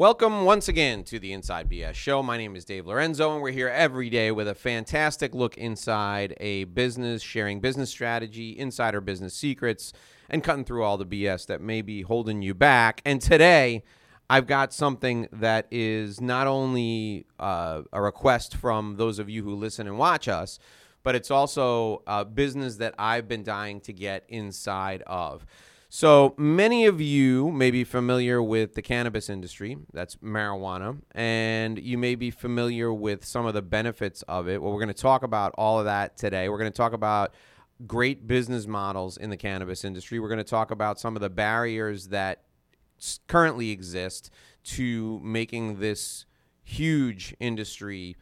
Welcome once again to the Inside BS Show. My name is Dave Lorenzo, and we're here every day with a fantastic look inside a business, sharing business strategy, insider business secrets, and cutting through all the BS that may be holding you back. And today, I've got something that is not only uh, a request from those of you who listen and watch us, but it's also a business that I've been dying to get inside of. So many of you may be familiar with the cannabis industry, that's marijuana, and you may be familiar with some of the benefits of it. Well, we're going to talk about all of that today. We're going to talk about great business models in the cannabis industry. We're going to talk about some of the barriers that currently exist to making this huge industry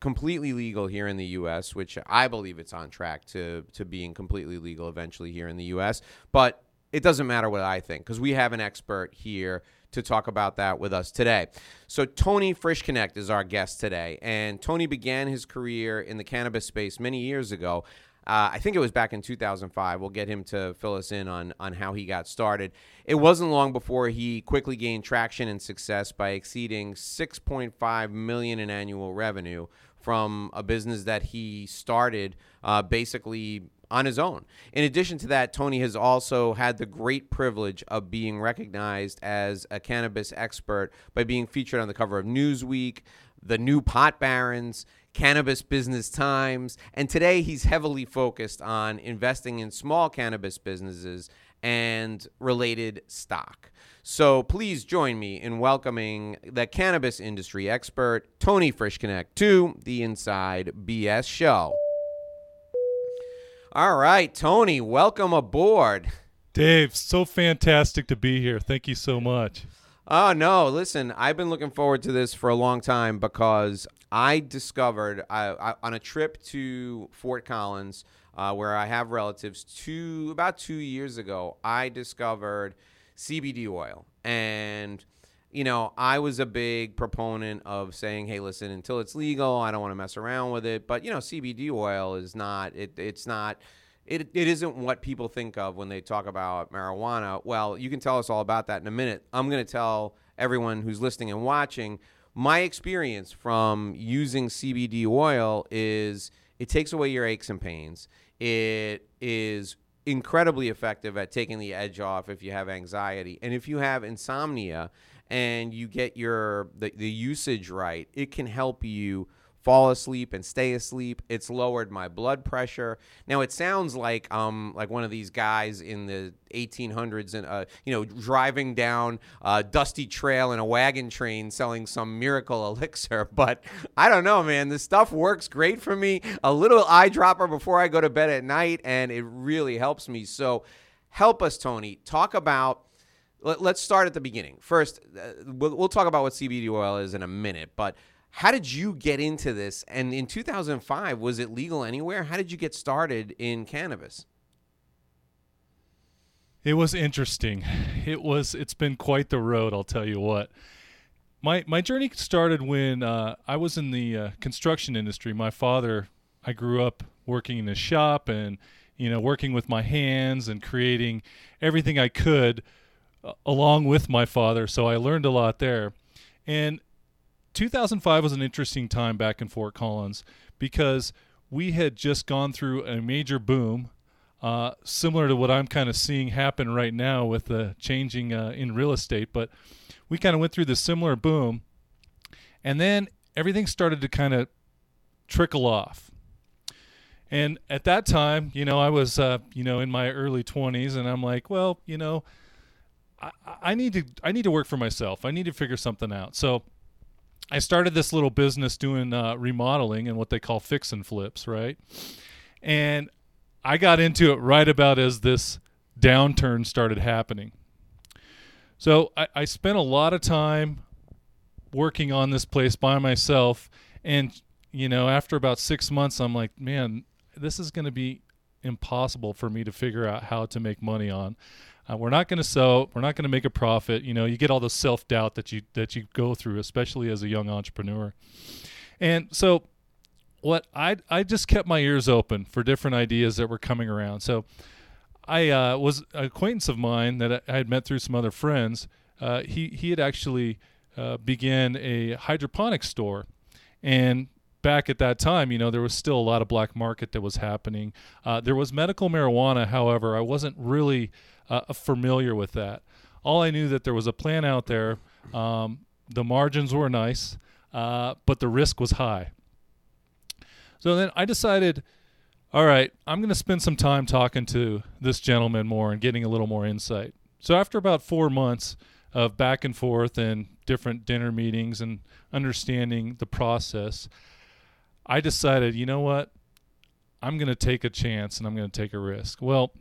completely legal here in the U.S., which I believe it's on track to to being completely legal eventually here in the U.S. But it doesn't matter what I think because we have an expert here to talk about that with us today. So, Tony Frischknecht is our guest today. And Tony began his career in the cannabis space many years ago. Uh, I think it was back in 2005. We'll get him to fill us in on, on how he got started. It wasn't long before he quickly gained traction and success by exceeding 6.5 million in annual revenue from a business that he started uh, basically on his own. In addition to that, Tony has also had the great privilege of being recognized as a cannabis expert by being featured on the cover of Newsweek, the new Pot Barons, Cannabis Business Times, and today he's heavily focused on investing in small cannabis businesses and related stock. So please join me in welcoming the cannabis industry expert, Tony Frischknecht, to the Inside BS Show. All right, Tony, welcome aboard. Dave, so fantastic to be here. Thank you so much. Oh, no. Listen, I've been looking forward to this for a long time because I discovered I, I, on a trip to Fort Collins, uh, where I have relatives, two, about two years ago, I discovered CBD oil. And you know, I was a big proponent of saying, hey, listen, until it's legal, I don't want to mess around with it. But, you know, CBD oil is not, it, it's not, it, it isn't what people think of when they talk about marijuana. Well, you can tell us all about that in a minute. I'm going to tell everyone who's listening and watching my experience from using CBD oil is it takes away your aches and pains. It is incredibly effective at taking the edge off if you have anxiety. And if you have insomnia, and you get your the, the usage right, it can help you fall asleep and stay asleep. It's lowered my blood pressure. Now it sounds like um like one of these guys in the 1800s and uh you know driving down a dusty trail in a wagon train selling some miracle elixir, but I don't know, man. This stuff works great for me. A little eyedropper before I go to bed at night, and it really helps me. So help us, Tony. Talk about let, us start at the beginning. First, uh, we'll, we'll talk about what CBD oil is in a minute, but how did you get into this? And in 2005, was it legal anywhere? How did you get started in cannabis? It was interesting. It was. It's been quite the road. I'll tell you what. My my journey started when uh, I was in the uh, construction industry. My father, I grew up working in a shop and you know working with my hands and creating everything I could along with my father, so I learned a lot there. And 2005 was an interesting time back in Fort Collins because we had just gone through a major boom, uh, similar to what I'm kind of seeing happen right now with the changing uh, in real estate. But we kind of went through this similar boom, and then everything started to kind of trickle off. And at that time, you know, I was, uh, you know, in my early 20s, and I'm like, well, you know, I, I need to I need to work for myself. I need to figure something out. So I started this little business doing uh, remodeling and what they call fix and flips, right? And I got into it right about as this downturn started happening. So I, I spent a lot of time working on this place by myself. And, you know, after about six months, I'm like, man, this is going to be impossible for me to figure out how to make money on. Uh, we're not going to sell. We're not going to make a profit. You know, you get all the self doubt that you that you go through, especially as a young entrepreneur. And so, what I I just kept my ears open for different ideas that were coming around. So, I uh, was an acquaintance of mine that I had met through some other friends. Uh, he he had actually uh, began a hydroponic store, and back at that time, you know, there was still a lot of black market that was happening. Uh, there was medical marijuana, however, I wasn't really uh, familiar with that. All I knew that there was a plan out there. Um, the margins were nice, uh, but the risk was high. So then I decided, all right, I'm going to spend some time talking to this gentleman more and getting a little more insight. So after about four months of back and forth and different dinner meetings and understanding the process, I decided, you know what? I'm going to take a chance and I'm going to take a risk. Well,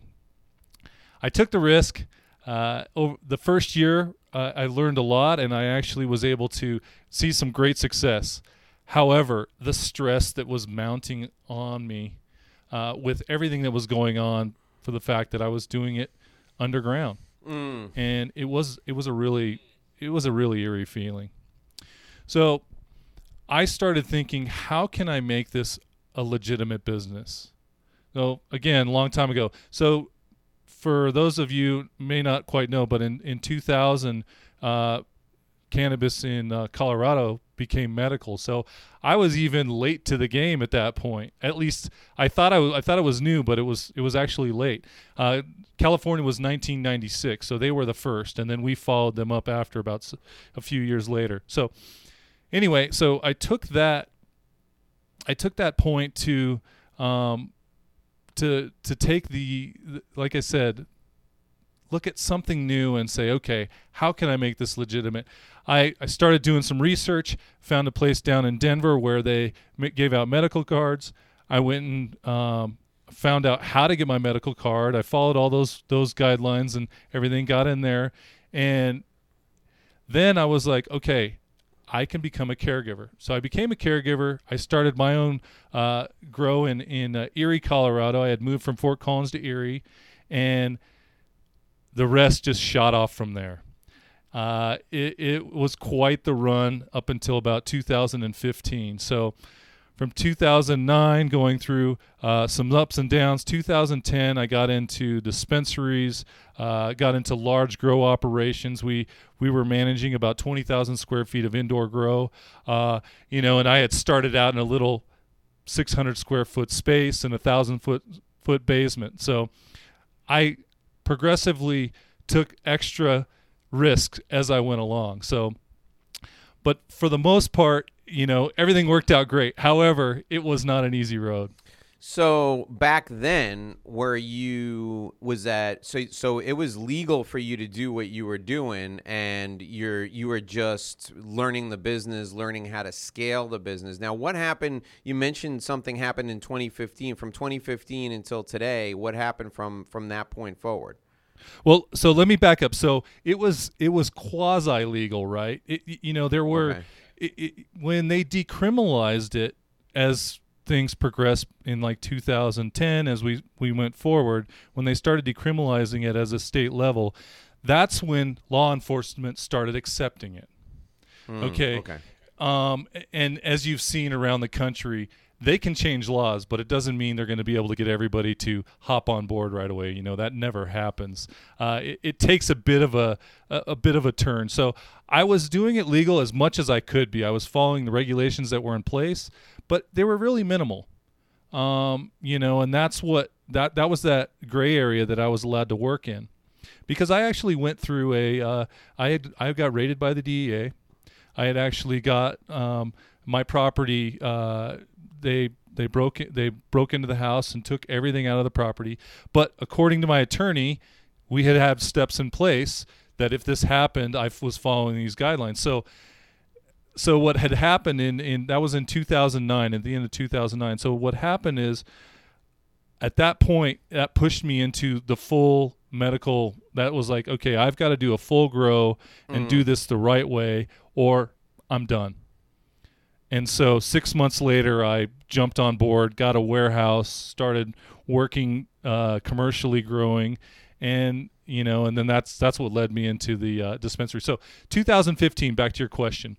I took the risk. Uh, over the first year, uh, I learned a lot and I actually was able to see some great success. However, the stress that was mounting on me uh, with everything that was going on for the fact that I was doing it underground. Mm. And it was it was a really it was a really eerie feeling. So I started thinking, how can I make this a legitimate business? So again, long time ago. So for those of you may not quite know, but in in 2000, uh, cannabis in uh, Colorado became medical. So I was even late to the game at that point. At least I thought I, thought it was new, but it was it was actually late. Uh, California was 1996, so they were the first, and then we followed them up after about a few years later. So anyway, so I took that I took that point to um, to to take the like I said look at something new and say, okay, how can I make this legitimate? I, I started doing some research, found a place down in Denver where they gave out medical cards. I went and um, found out how to get my medical card. I followed all those those guidelines and everything, got in there, and then I was like, okay, I can become a caregiver. So I became a caregiver. I started my own uh, grow in in uh, Erie, Colorado. I had moved from Fort Collins to Erie, and the rest just shot off from there. Uh, it, it was quite the run up until about 2015. So from 2009 going through uh, some ups and downs. 2010 i got into dispensaries uh, got into large grow operations. We we were managing about 20000 square feet of indoor grow. Uh, you know and i had started out in a little 600 square foot space and a thousand foot foot basement. So i progressively took extra risks as I went along. So, but for the most part, you know, everything worked out great. However, it was not an easy road. So back then, where you was that so so it was legal for you to do what you were doing, and you're you were just learning the business, learning how to scale the business. Now, what happened? You mentioned something happened in 2015. From 2015 until today, what happened from from that point forward? Well, so let me back up. So it was it was quasi legal, right? It, you know, there were Okay. It, it, when they decriminalized it as things progressed in like 2010 as we we went forward when they started decriminalizing it as a state level that's when law enforcement started accepting it Hmm, Okay. Okay. um, and as you've seen around the country, they can change laws, but it doesn't mean they're going to be able to get everybody to hop on board right away. You know that never happens. Uh, it, it takes a bit of a, a a bit of a turn. So I was doing it legal as much as I could be. I was following the regulations that were in place, but they were really minimal. Um, you know, and that's what that that was that gray area that I was allowed to work in, because I actually went through a uh, I had I got rated by the DEA. I had actually got um, my property. Uh, they they broke they broke into the house and took everything out of the property. But according to my attorney, we had had steps in place that if this happened, I was following these guidelines. So so what had happened in in that was in 2009 at the end of 2009. So what happened is at that point that pushed me into the full medical that was like okay i've got to do a full grow and do mm. this the right way or i'm done and so six months later i jumped on board got a warehouse started working uh, commercially growing and you know and then that's that's what led me into the uh, dispensary so 2015 back to your question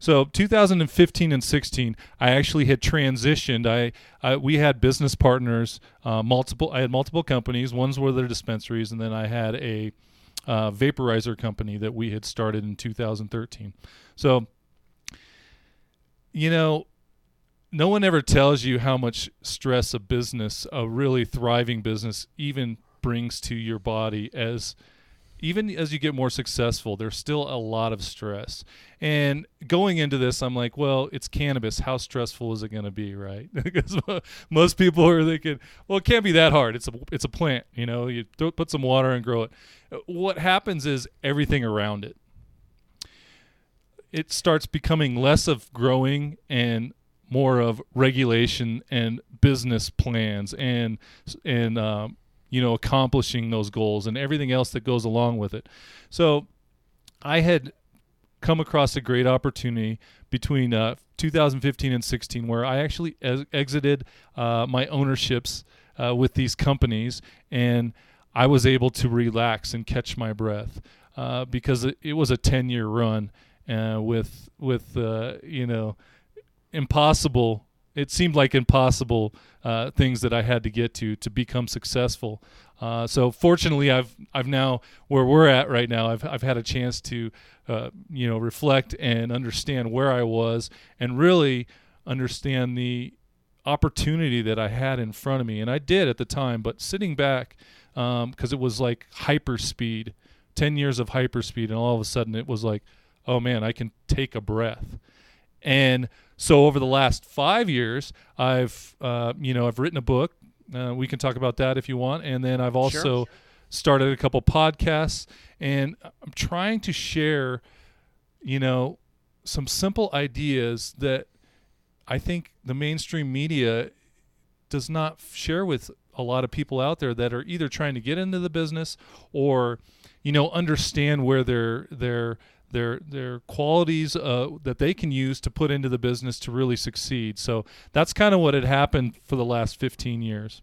so 2015 and 16, I actually had transitioned. I, I we had business partners, uh, multiple. I had multiple companies. Ones were their dispensaries, and then I had a uh, vaporizer company that we had started in 2013. So, you know, no one ever tells you how much stress a business, a really thriving business, even brings to your body as even as you get more successful, there's still a lot of stress. And going into this, I'm like, well, it's cannabis. How stressful is it going to be, right? because most people are thinking, well, it can't be that hard. It's a it's a plant, you know. You put some water and grow it. Uh, what happens is everything around it. It starts becoming less of growing and more of regulation and business plans and and um, you know, accomplishing those goals and everything else that goes along with it. So I had come across a great opportunity between uh, 2015 and 16 where I actually ex- exited uh, my ownerships uh, with these companies and I was able to relax and catch my breath uh, because it, it, was a 10 year run uh, with with uh, you know impossible it seemed like impossible uh, things that I had to get to to become successful. Uh, so fortunately, I've I've now where we're at right now. I've I've had a chance to uh, you know reflect and understand where I was and really understand the opportunity that I had in front of me, and I did at the time. But sitting back because um, it was like hyper speed, ten years of hyper speed, and all of a sudden it was like, oh man, I can take a breath, and so over the last five years, I've uh, you know I've written a book. Uh, we can talk about that if you want, and then I've also sure. started a couple podcasts, and I'm trying to share, you know, some simple ideas that I think the mainstream media does not share with a lot of people out there that are either trying to get into the business or you know understand where their their their their qualities uh, that they can use to put into the business to really succeed. So that's kind of what had happened for the last 15 years.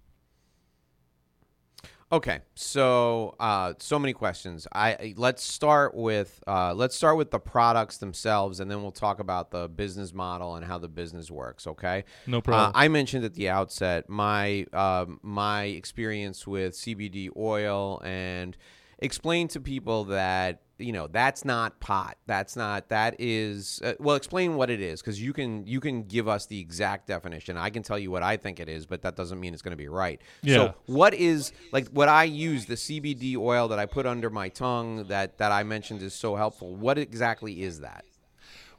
Okay, so uh, so many questions. I let's start with uh, let's start with the products themselves, and then we'll talk about the business model and how the business works. Okay, no uh, problem. I mentioned at the outset my um, my experience with CBD oil and explain to people that you know that's not pot. That's not that is uh, well explain what it is because you can you can give us the exact definition. I can tell you what i think it is but that doesn't mean it's going to be right. Yeah. so what is like what i use the cbd oil that i put under my tongue that that i mentioned is so helpful what exactly is that?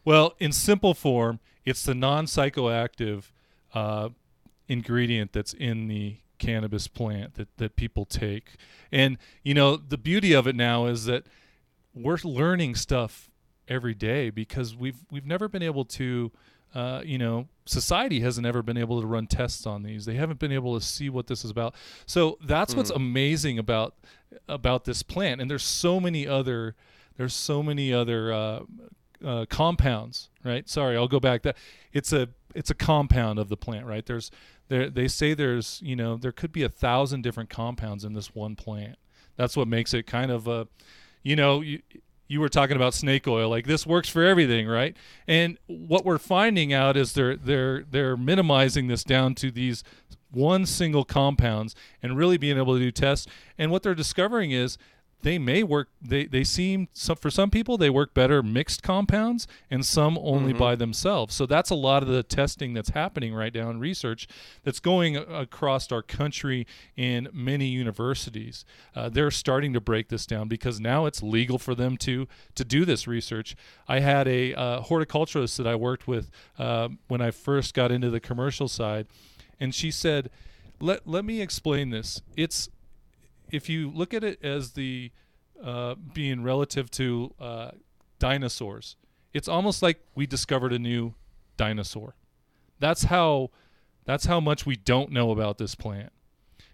Well in simple form it's the non-psychoactive uh, ingredient that's in the cannabis plant that, that people take. And you know the beauty of it now is that we're learning stuff every day because we've we've never been able to uh, you know society hasn't ever been able to run tests on these. They haven't been able to see what this is about. So that's mm. what's amazing about about this plant. And there's so many other there's so many other uh, uh, compounds right? Sorry i'll go back. That it's a it's a compound of the plant right? There's there they say there's you know there could be a thousand different compounds in this one plant. That's what makes it kind of a you know, you, you were talking about snake oil like this works for everything right? And what we're finding out is they're they're they're minimizing this down to these one single compounds and really being able to do tests. And what they're discovering is they may work they they seem some, for some people they work better mixed compounds and some only mm-hmm. by themselves. So that's a lot of the testing that's happening right now in research that's going across our country in many universities. Uh, they're starting to break this down because now it's legal for them to to do this research. I had a uh, horticulturist that i worked with uh, when i first got into the commercial side and she said let let me explain this. It's if you look at it as the uh, being relative to uh, dinosaurs, it's almost like we discovered a new dinosaur. That's how that's how much we don't know about this plant,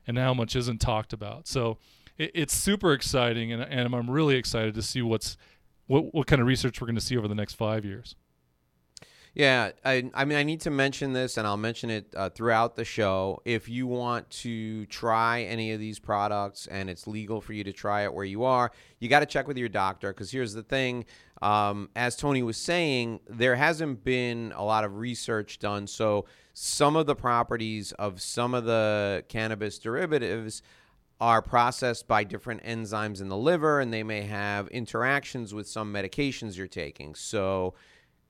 and how much isn't talked about. So it, it's super exciting, and, and I'm really excited to see what's what what kind of research we're going to see over the next five years. Yeah, I, I mean, I need to mention this, and I'll mention it uh, throughout the show. If you want to try any of these products and it's legal for you to try it where you are, you got to check with your doctor because here's the thing. Um, as Tony was saying, there hasn't been a lot of research done. So some of the properties of some of the cannabis derivatives are processed by different enzymes in the liver and they may have interactions with some medications you're taking. So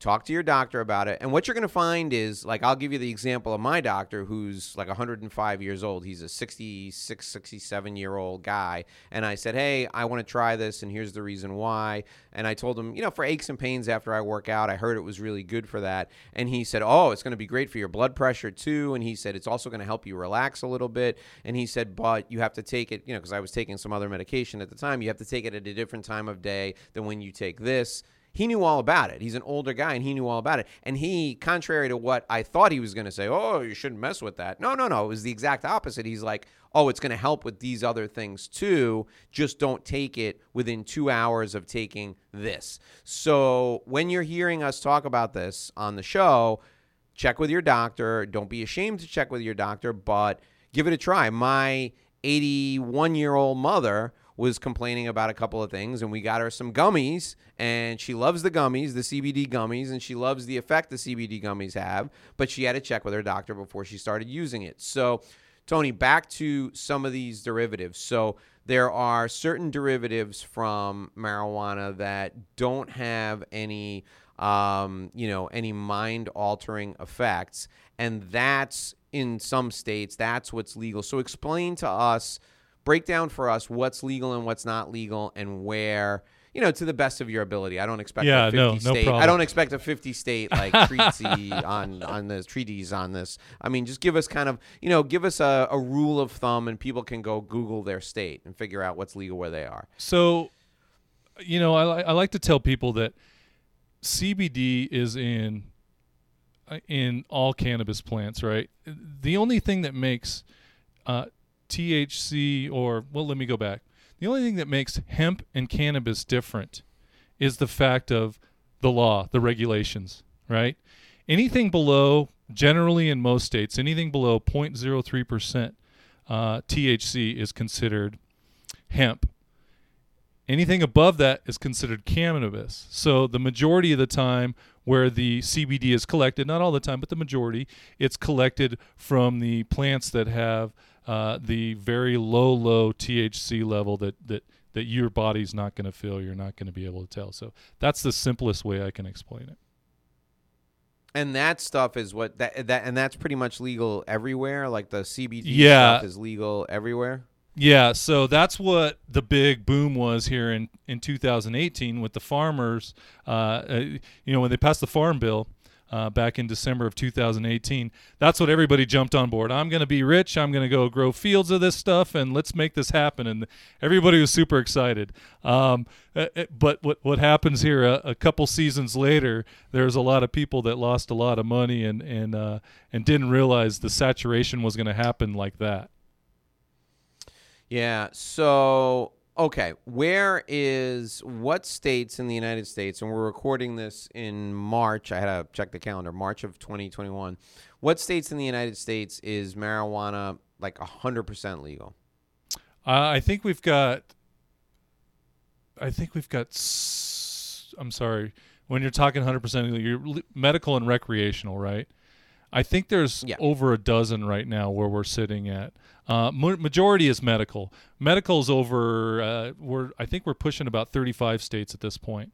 talk to your doctor about it. And what you're going to find is like I'll give you the example of my doctor who's like 105 years old. He's a 66, 67 year old guy. And I said, "Hey, I want to try this and here's the reason why." And I told him, you know, for aches and pains after I work out, I heard it was really good for that. And he said, "Oh, it's going to be great for your blood pressure too." And he said it's also going to help you relax a little bit. And he said, "But you have to take it, you know, because I was taking some other medication at the time, you have to take it at a different time of day than when you take this." He knew all about it. He's an older guy and he knew all about it. And he, contrary to what I thought he was going to say, oh, you shouldn't mess with that. No, no, no. It was the exact opposite. He's like, oh, it's going to help with these other things too. Just don't take it within two hours of taking this. So when you're hearing us talk about this on the show, check with your doctor. Don't be ashamed to check with your doctor, but give it a try. My 81 year old mother was complaining about a couple of things, and we got her some gummies, and she loves the gummies, the CBD gummies, and she loves the effect the CBD gummies have, but she had to check with her doctor before she started using it. So, Tony, back to some of these derivatives. So, there are certain derivatives from marijuana that don't have any um, you know, any mind altering effects. And that's in some states, that's what's legal. So explain to us break down for us what's legal and what's not legal and where you know to the best of your ability i don't expect yeah, a 50 no, no state problem. i don't expect a 50 state like treaty on on the treaties on this i mean just give us kind of you know give us a, a rule of thumb and people can go google their state and figure out what's legal where they are So, you know, I, I like to tell people that CBD is in uh, in all cannabis plants, right? The only thing that makes uh, THC or well, let me go back. The only thing that makes hemp and cannabis different is the fact of the law, the regulations, right? Anything below, generally in most states, anything below 0.03% uh, THC is considered hemp. Anything above that is considered cannabis. So the majority of the time where the CBD is collected, not all the time, but the majority, it's collected from the plants that have uh, the very low, low THC level that that that your body's not going to feel. You're not going to be able to tell. So that's the simplest way I can explain it. and that stuff is what that that and that's pretty much legal everywhere like the cbd Yeah. stuff is legal everywhere Yeah, so that's what the big boom was here in, in 2018 with the farmers. Uh, uh, you know, when they passed the farm bill uh, back in December of 2018, that's what everybody jumped on board. I'm going to be rich. I'm going to go grow fields of this stuff, and let's make this happen. And everybody was super excited. Um, uh, uh, but what what happens here a, a couple seasons later? There's a lot of people that lost a lot of money and and uh, and didn't realize the saturation was going to happen like that. Yeah. So, okay, where is what states in the United States? And we're recording this in March. I had to check the calendar. March of 2021. What states in the United States is marijuana like 100% legal? Uh, I think we've got. I think we've got. s- I'm sorry. When you're talking 100%, you're li- medical and recreational, right? I think there's Yeah. over a dozen right now where we're sitting at. Uh, majority is medical. Medical's over. Uh, we're. I think we're pushing about 35 states at this point.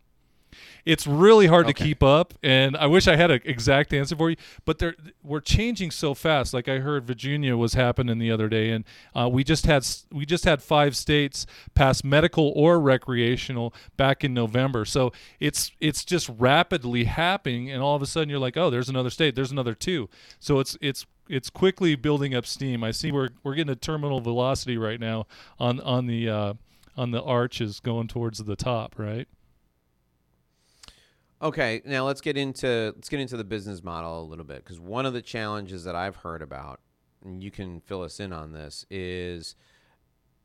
It's really hard to keep up, and I wish I had an exact answer for you. But they're we're changing so fast. Like I heard Virginia was happening the other day, and uh, we just had we just had five states pass medical or recreational back in November. So it's it's just rapidly happening, and all of a sudden you're like, oh, there's another state, there's another two. So it's it's it's quickly building up steam. I see we're we're getting a terminal velocity right now on on the uh, on the arches going towards the top, right? Okay, now let's get into let's get into the business model a little bit because one of the challenges that I've heard about, and you can fill us in on this, is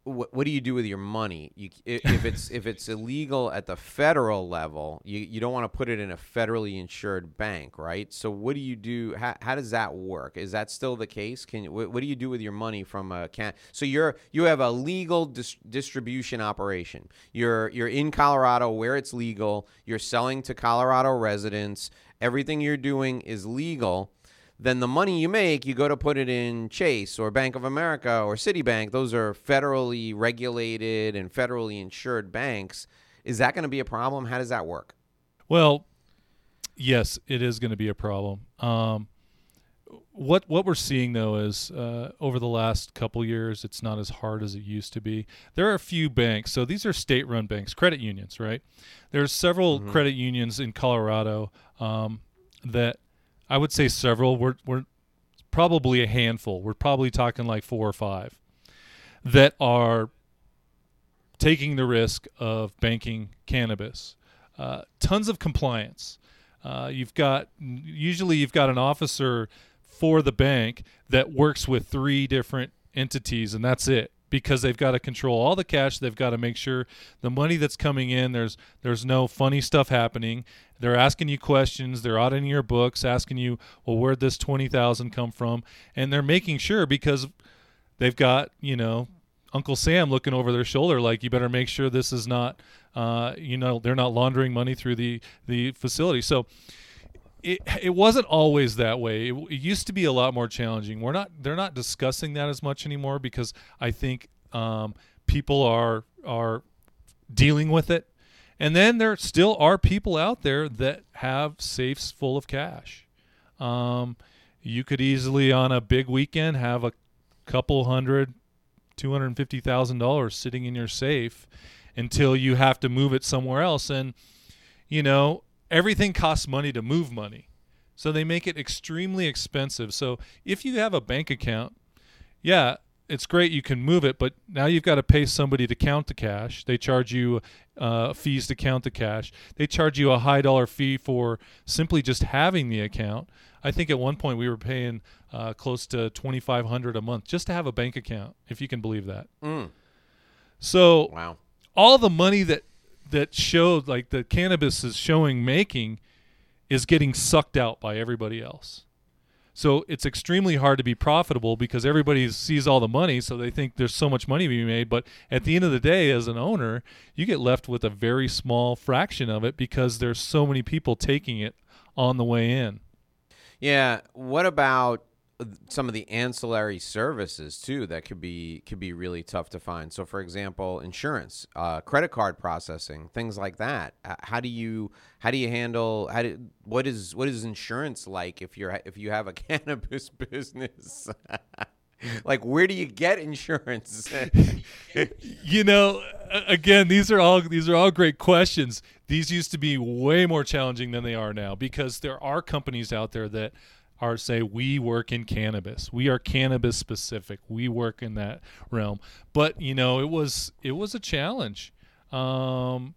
what, what do you do with your money? You, if it's if it's illegal at the federal level, you, you don't want to put it in a federally insured bank, right? So what do you do? How, how does that work? Is that still the case? Can you, what, what do you do with your money from a can? So you're you have a legal dis- distribution operation. You're you're in Colorado where it's legal. You're selling to Colorado residents. Everything you're doing is legal then the money you make, you go to put it in Chase or Bank of America or Citibank. Those are federally regulated and federally insured banks. Is that going to be a problem? How does that work? Well, yes, it is going to be a problem. Um, what what we're seeing though is uh, over the last couple years, it's not as hard as it used to be. There are a few banks, so these are state-run banks, credit unions, right? There's several Mhm. credit unions in Colorado um, that I would say several. We're we're probably a handful. We're probably talking like four or five that are taking the risk of banking cannabis. Uh, tons of compliance. Uh, you've got usually you've got an officer for the bank that works with three different entities, and that's it because they've got to control all the cash. They've got to make sure the money that's coming in there's there's no funny stuff happening. They're asking you questions. They're auditing your books, asking you, well, where'd this twenty thousand come from? And they're making sure because they've got you know Uncle Sam looking over their shoulder, like you better make sure this is not, uh, you know, they're not laundering money through the the facility. So it it wasn't always that way. It, it used to be a lot more challenging. We're not they're not discussing that as much anymore because I think um, people are are dealing with it. And then there still are people out there that have safes full of cash. Um, you could easily on a big weekend have a couple hundred, two hundred fifty thousand dollars sitting in your safe until you have to move it somewhere else. And you know everything costs money to move money, so they make it extremely expensive. So if you have a bank account, yeah, it's great you can move it, but now you've got to pay somebody to count the cash. They charge you uh, fees to count the cash. They charge you a high dollar fee for simply just having the account. I think at one point we were paying uh, close to twenty five hundred a month just to have a bank account, if you can believe that. Mm, So wow. all the money that that showed like the cannabis is showing making is getting sucked out by everybody else. So it's extremely hard to be profitable because everybody sees all the money, so they think there's so much money to be made. But at the end of the day, as an owner, you get left with a very small fraction of it because there's so many people taking it on the way in. Yeah. What about some of the ancillary services too that could be could be really tough to find? So, for example, insurance, uh, credit card processing, things like that. Uh, How do you how do you handle how do what is what is insurance like if you're if you have a cannabis business? like, where do you get insurance? you know again these are all these are all great questions these used to be way more challenging than they are now because there are companies out there that are say we work in cannabis. We are cannabis specific. We work in that realm. But you know it was it was a challenge. Um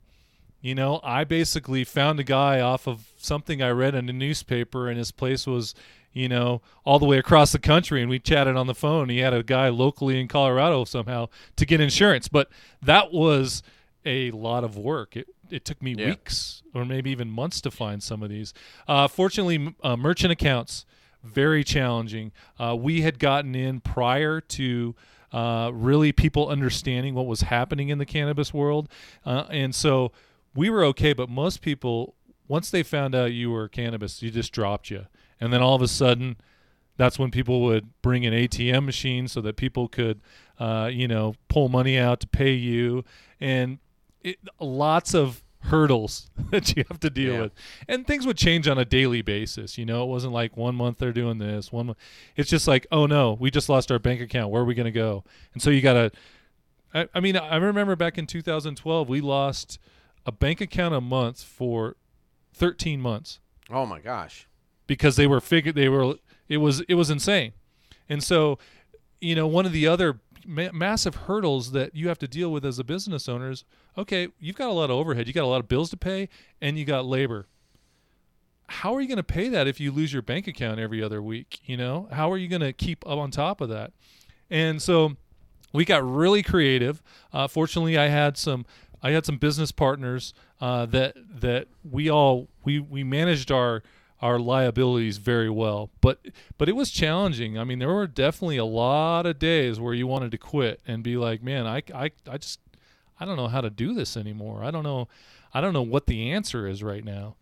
you know i basically found a guy off of something i read in a newspaper and his place was you know, all the way across the country, and we chatted on the phone. He had a guy locally in Colorado somehow to get insurance, but that was a lot of work. It it took me Yeah. weeks or maybe even months to find some of these. Uh, fortunately, uh, merchant accounts very challenging. Uh, we had gotten in prior to. Uh, really, people understanding what was happening in the cannabis world, uh, and so we were okay. But most people, once they found out you were cannabis, you just dropped you and then all of a sudden that's when people would bring an ATM machine so that people could uh, you know pull money out to pay you and it, lots of hurdles that you have to deal Yeah. with. And things would change on a daily basis you know? It wasn't like one month they're doing this one month it's just like oh no we just lost our bank account. Where are we going to go? And so you got to I, I mean i remember back in 2012 we lost a bank account a month for 13 months. Oh my gosh. because they were figured they were it was it was insane. And so you know one of the other ma- massive hurdles that you have to deal with as a business owner is okay you've got a lot of overhead you got a lot of bills to pay and you got labor. How are you going to pay that if you lose your bank account every other week you know? How are you going to keep up on top of that? And so we got really creative. Uh, fortunately, I had some I had some business partners uh, that that we all we we managed our our liabilities very well. But but it was challenging. I mean, there were definitely a lot of days where you wanted to quit and be like, man, I I I just I don't know how to do this anymore. I don't know I don't know what the answer is right now.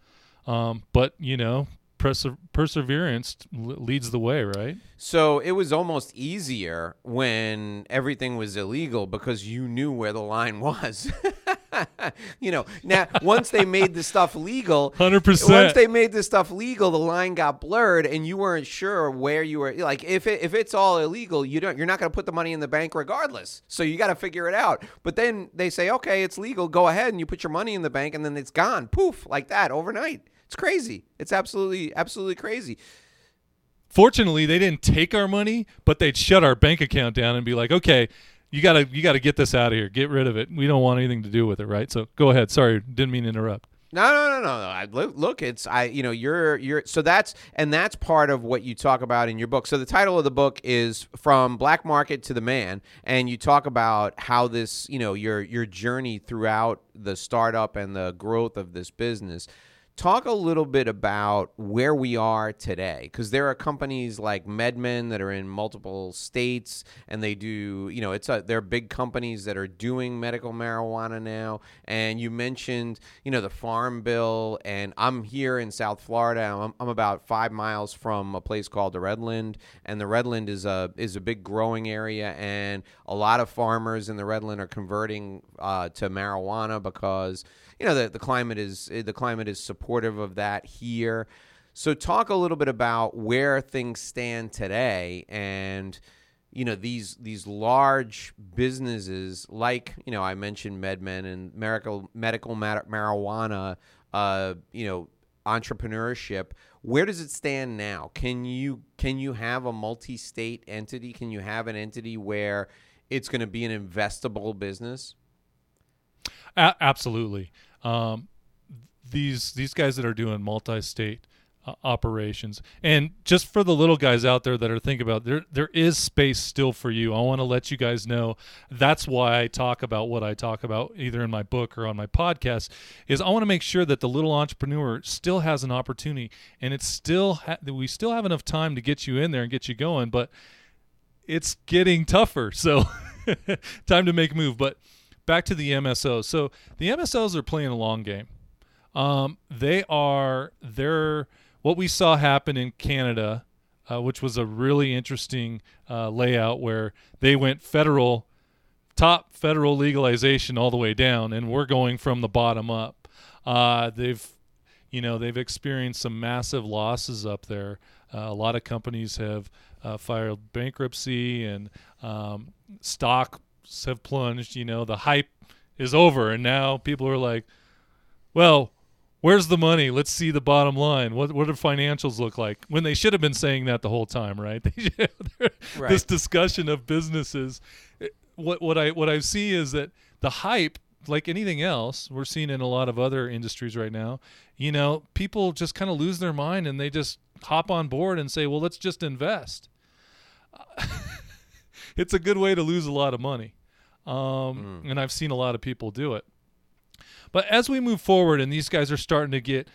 Um, but you know, perse- perseverance leads the way, right? So it was almost easier when everything was illegal because you knew where the line was. you know, now once they made the stuff legal, hundred percent. Once they made the stuff legal, the line got blurred, and you weren't sure where you were. Like if it, if it's all illegal, you don't. You're not going to put the money in the bank regardless. So you got to figure it out. But then they say, okay, it's legal. Go ahead and you put your money in the bank, and then it's gone, poof, like that overnight. It's crazy. It's absolutely absolutely crazy. Fortunately, they didn't take our money, but they'd shut our bank account down and be like, okay you gotta you gotta get this out of here. Get rid of it. We don't want anything to do with it, right? So go ahead. Sorry, didn't mean to interrupt. No, no, no, no, no. I, look, it's I. You know, you're you're. So that's and that's part of what you talk about in your book. So the title of the book is "From Black Market to the Man," and you talk about how this, you know, your your journey throughout the startup and the growth of this business talk a little bit about where we are today because there are companies like medmen that are in multiple states and they do you know it's a they're big companies that are doing medical marijuana now. And you mentioned you know the farm bill and i'm here in south florida. I'm, I'm about five miles from a place called the redland and the redland is a is a big growing area and a lot of farmers in the redland are converting uh, to marijuana because you know the, the climate is the climate is supportive of that here. So talk a little bit about where things stand today and you know these these large businesses like you know I mentioned MedMen and medical medical marijuana uh, you know entrepreneurship. Where does it stand now? Can you can you have a multi-state entity? Can you have an entity where it's going to be an investable business? A- absolutely um, these these guys that are doing multi-state uh, operations. And just for the little guys out there that are thinking about there there is space still for you. I want to let you guys know that's why i talk about what i talk about either in my book or on my podcast is i want to make sure that the little entrepreneur still has an opportunity and it's still ha- we still have enough time to get you in there and get you going but it's getting tougher. So time to make a move. But back to the MSOs. So the MSOs are playing a long game. Um, they are they're what we saw happen in Canada, uh, which was a really interesting uh, layout where they went federal, top federal legalization all the way down, and we're going from the bottom up. Uh, they've you know they've experienced some massive losses up there. Uh, a lot of companies have uh, filed bankruptcy and um, stock have plunged. You know, the hype is over, and now people are like, "Well, where's the money? Let's see the bottom line. What what do financials look like?" When they should have been saying that the whole time, right? right. This discussion of businesses. What what I what I see is that the hype like anything else, we're seeing in a lot of other industries right now, you know, people just kind of lose their mind and they just hop on board and say, well, let's just invest. it's a good way to lose a lot of money. Um, mm. And I've seen a lot of people do it. But as we move forward, and these guys are starting to get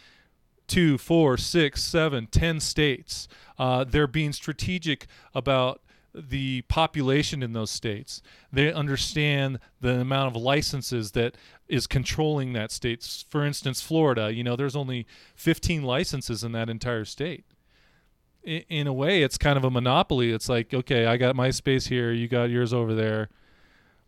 two, four, six, seven, ten states, uh, they're being strategic about the population in those states. They understand the amount of licenses that is controlling that state. For instance, Florida, you know, there's only 15 licenses in that entire state. In, in a way, it's kind of a monopoly. It's like, okay, I got my space here, you got yours over there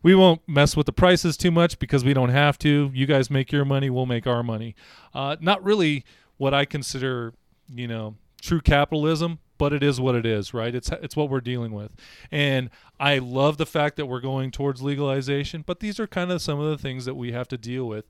we won't mess with the prices too much because we don't have to. You guys make your money, we'll make our money. Uh, not really what I consider, you know, true capitalism, but it is what it is, right? It's it's what we're dealing with. And I love the fact that we're going towards legalization, but these are kind of some of the things that we have to deal with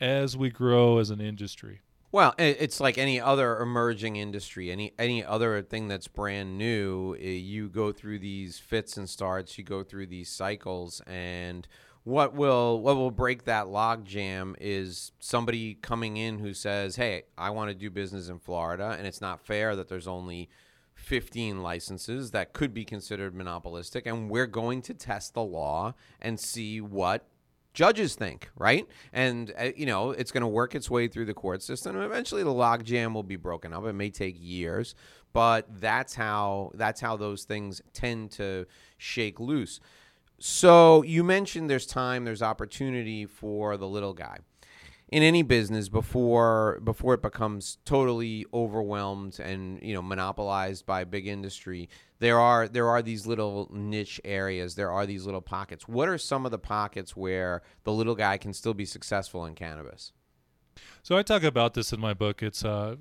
as we grow as an industry. Well, it's like any other emerging industry, any any other thing that's brand new. You go through these fits and starts, you go through these cycles, and what will what will break that logjam is somebody coming in who says, "Hey, I want to do business in Florida, and it's not fair that there's only 15 licenses that could be considered monopolistic, and we're going to test the law and see what judges think, right? And uh, you know, it's going to work its way through the court system. Eventually, the logjam will be broken up. It may take years, but that's how that's how those things tend to shake loose. So you mentioned there's time, there's opportunity for the little guy. in any business before before it becomes totally overwhelmed and you know monopolized by big industry there are there are these little niche areas. There are these little pockets. What are some of the pockets where the little guy can still be successful in cannabis? So i talk about this in my book. It's uh,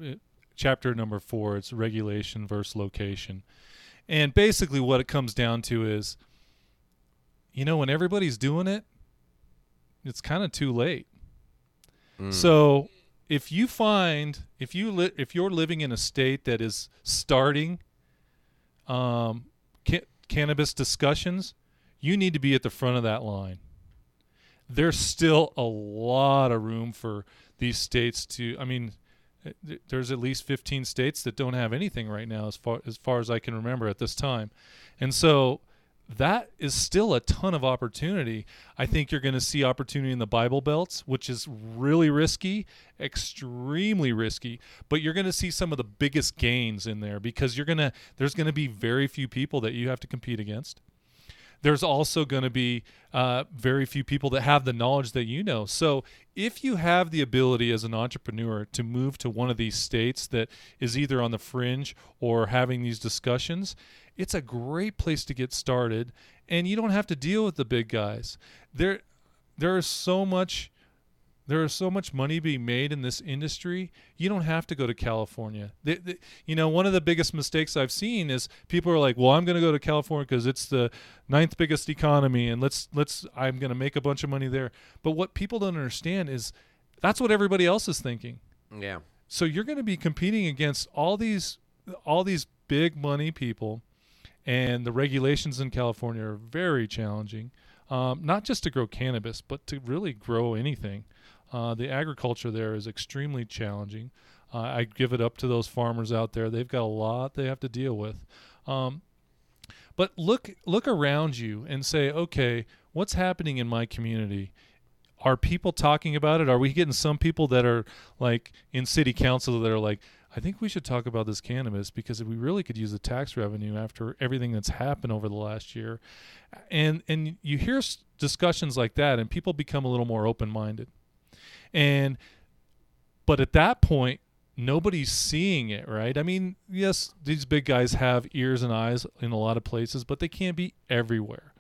chapter number four. It's regulation versus location. And basically what it comes down to is you know when everybody's doing it it's kind of too late. Mm. So if you find if you li- if you're living in a state that is starting um, ca- cannabis discussions, you need to be at the front of that line. There's still a lot of room for these states to. I mean, eh, there's at least 15 states that don't have anything right now, as far as far as I can remember at this time, and so that is still a ton of opportunity. I think you're going to see opportunity in the Bible belts, which is really risky, extremely risky, but you're going to see some of the biggest gains in there because you're going to there's going to be very few people that you have to compete against. There's also going to be uh, very few people that have the knowledge that you know. So, if you have the ability as an entrepreneur to move to one of these states that is either on the fringe or having these discussions, it's a great place to get started and you don't have to deal with the big guys. There there is so much there is so much money being made in this industry you don't have to go to california. They, they, you know one of the biggest mistakes i've seen is people are like well i'm going to go to california because it's the ninth biggest economy and let's let's i'm going to make a bunch of money there. But what people don't understand is that's what everybody else is thinking. Yeah. So you're going to be competing against all these all these big money people and the regulations in California are very challenging. Um, not just to grow cannabis, but to really grow anything. Uh, the agriculture there is extremely challenging. Uh, I give it up to those farmers out there; they've got a lot they have to deal with. Um, but look look around you and say, okay, what's happening in my community? Are people talking about it? Are we getting some people that are like in city council that are like, I think we should talk about this cannabis because we really could use the tax revenue after everything that's happened over the last year. And and you hear discussions like that and people become a little more open-minded. And but at that point nobody's seeing it, right? I mean, yes, these big guys have ears and eyes in a lot of places, but they can't be everywhere.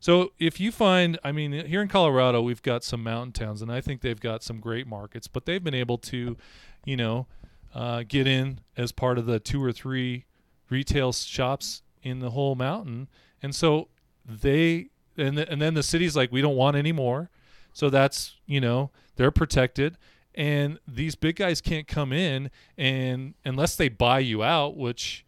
So if you find, I mean, here in Colorado, we've got some mountain towns, and I think they've got some great markets, but they've been able to, you know, uh, get in as part of the two or three retail shops in the whole mountain. And so they and the, and then the city's like we don't want any more. So that's, you know, they're protected and these big guys can't come in and unless they buy you out, which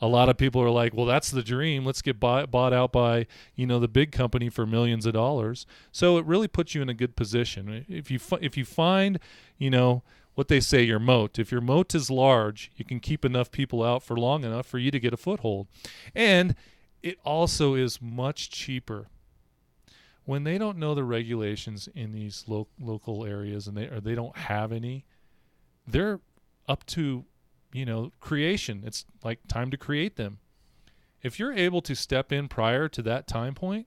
a lot of people are like, well, that's the dream. Let's get buy, bought out by you know the big company for millions of dollars. So it really puts you in a good position. If you if you find you know what they say your moat. If your moat is large, you can keep enough people out for long enough for you to get a foothold. And it also is much cheaper. When they don't know the regulations in these lo- local areas and they or they don't have any, they're up to, you know, creation. It's like time to create them. If you're able to step in prior to that time point,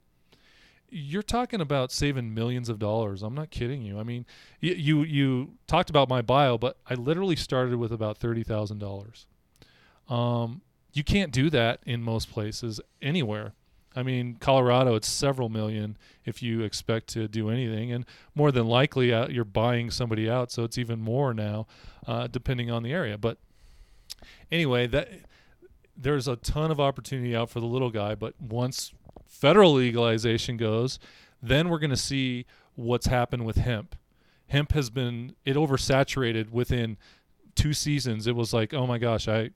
you're talking about saving millions of dollars. I'm not kidding you. I mean, you you, you talked about my bio, but I literally started with about thirty thousand dollars. Um, you can't do that in most places anywhere. I mean, Colorado, it's several million if you expect to do anything, and more than likely, uh, you're buying somebody out, so it's even more now, uh, depending on the area. But anyway, that there's a ton of opportunity out for the little guy, but once federal legalization goes, then we're going to see what's happened with hemp. Hemp has been it oversaturated within two seasons. It was like, oh my gosh, I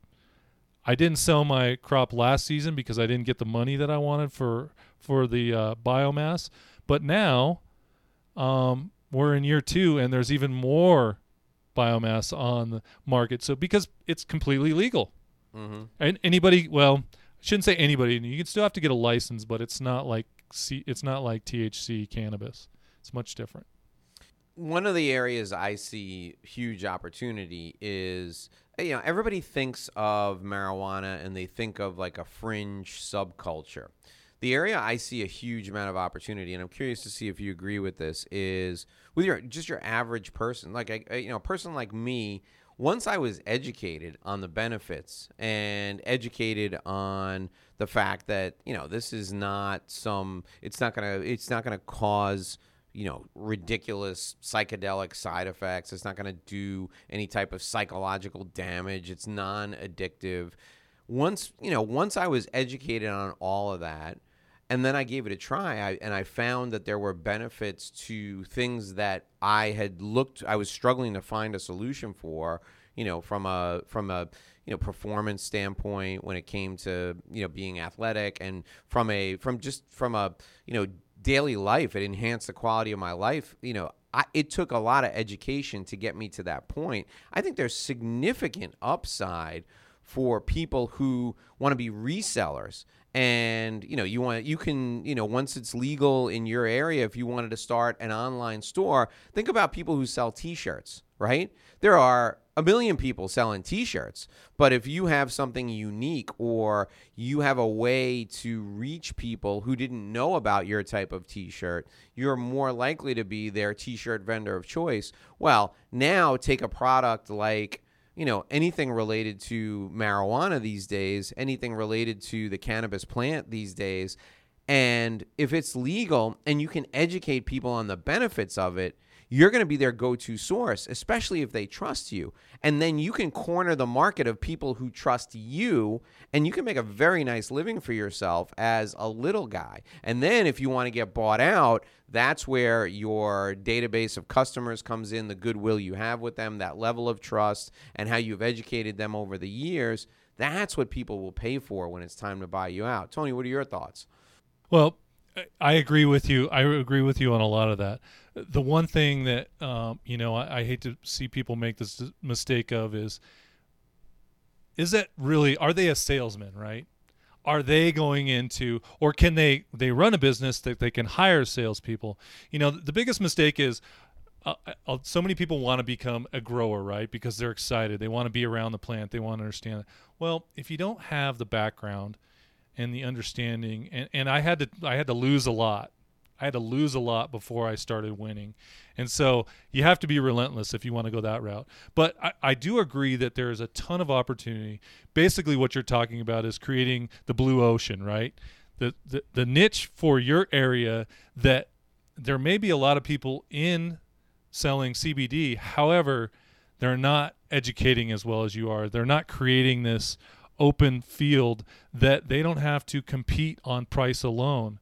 I didn't sell my crop last season because I didn't get the money that I wanted for for the uh, biomass. But now, um, we're in year two, and there's even more biomass on the market. So because it's completely legal, mm-hmm. and anybody, well, shouldn't say anybody. You can still have to get a license, but it's not like C, it's not like THC cannabis. It's much different. One of the areas I see huge opportunity is you know everybody thinks of marijuana and they think of like a fringe subculture. The area I see a huge amount of opportunity, and I'm curious to see if you agree with this, is with your just your average person, like a, you know, a person like me. Once I was educated on the benefits and educated on the fact that you know this is not some, it's not gonna, it's not gonna cause you know ridiculous psychedelic side effects. It's not gonna do any type of psychological damage. It's non-addictive. Once you know, once I was educated on all of that and then I gave it a try, I, and I found that there were benefits to things that I had looked. I was struggling to find a solution for, you know, from a from a you know performance standpoint when it came to you know being athletic, and from a from just from a you know daily life, it enhanced the quality of my life. You know, I, it took a lot of education to get me to that point. I think there's significant upside for people who want to be resellers. And you know you want you can you know once it's legal in your area if you wanted to start an online store think about people who sell t-shirts right? There are a million people selling t-shirts but if you have something unique or you have a way to reach people who didn't know about your type of t-shirt you're more likely to be their t-shirt vendor of choice. Well now take a product like you know anything related to marijuana these days, anything related to the cannabis plant these days, and if it's legal and you can educate people on the benefits of it, you're going to be their go-to source, especially if they trust you. And then you can corner the market of people who trust you and you can make a very nice living for yourself as a little guy. And then if you want to get bought out, that's where your database of customers comes in, the goodwill you have with them, that level of trust and how you've educated them over the years. That's what people will pay for when it's time to buy you out. Tony, what are your thoughts? Well, I agree with you. I agree with you on a lot of that. The one thing that um, you know I, I, hate to see people make this mistake of is is that really are they a salesman, right? Are they going into or can they they run a business that they can hire salespeople? You know, the biggest mistake is uh, uh, so many people want to become a grower, right? Because they're excited. They want to be around the plant. They want to understand it. Well, if you don't have the background and the understanding and, and I had to I had to lose a lot. I had to lose a lot before I started winning. And so you have to be relentless if you want to go that route. But I, I do agree that there is a ton of opportunity. Basically what you're talking about is creating the blue ocean, right? The, the the niche for your area that there may be a lot of people in selling CBD. However, they're not educating as well as you are. They're not creating this open field that they don't have to compete on price alone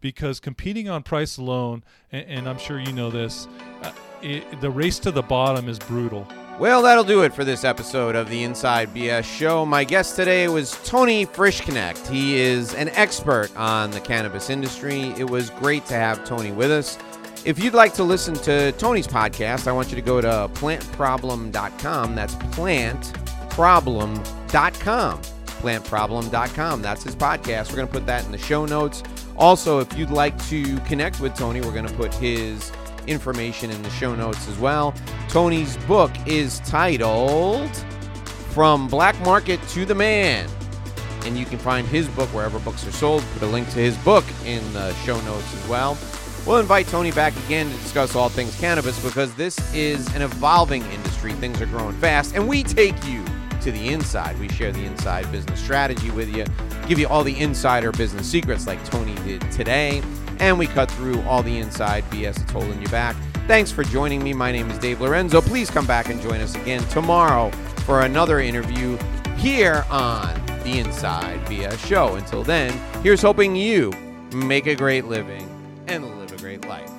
because competing on price alone and, and i'm sure you know this uh, it, the race to the bottom is brutal well, that'll do it for this episode of the Inside BS Show. My guest today was Tony Frischknecht. He is an expert on the cannabis industry. It was great to have Tony with us. If you'd like to listen to Tony's podcast, I want you to go to plantproblem.com. That's plantproblem.com plantproblem.com. Plantproblem.com. That's his podcast. We're going to put that in the show notes. Also, if you'd like to connect with Tony, we're going to put his information in the show notes as well. Tony's book is titled From Black Market to the Man. And you can find his book wherever books are sold. Put a link to his book in the show notes as well. We'll invite Tony back again to discuss all things cannabis because this is an evolving industry. Things are growing fast, and we take you to the inside. We share the inside business strategy with you, give you all the insider business secrets like Tony did today, and we cut through all the inside BS that's holding you back. Thanks for joining me. My name is Dave Lorenzo. Please come back and join us again tomorrow for another interview here on the Inside BS Show. Until then, here's hoping you make a great living and live a great life.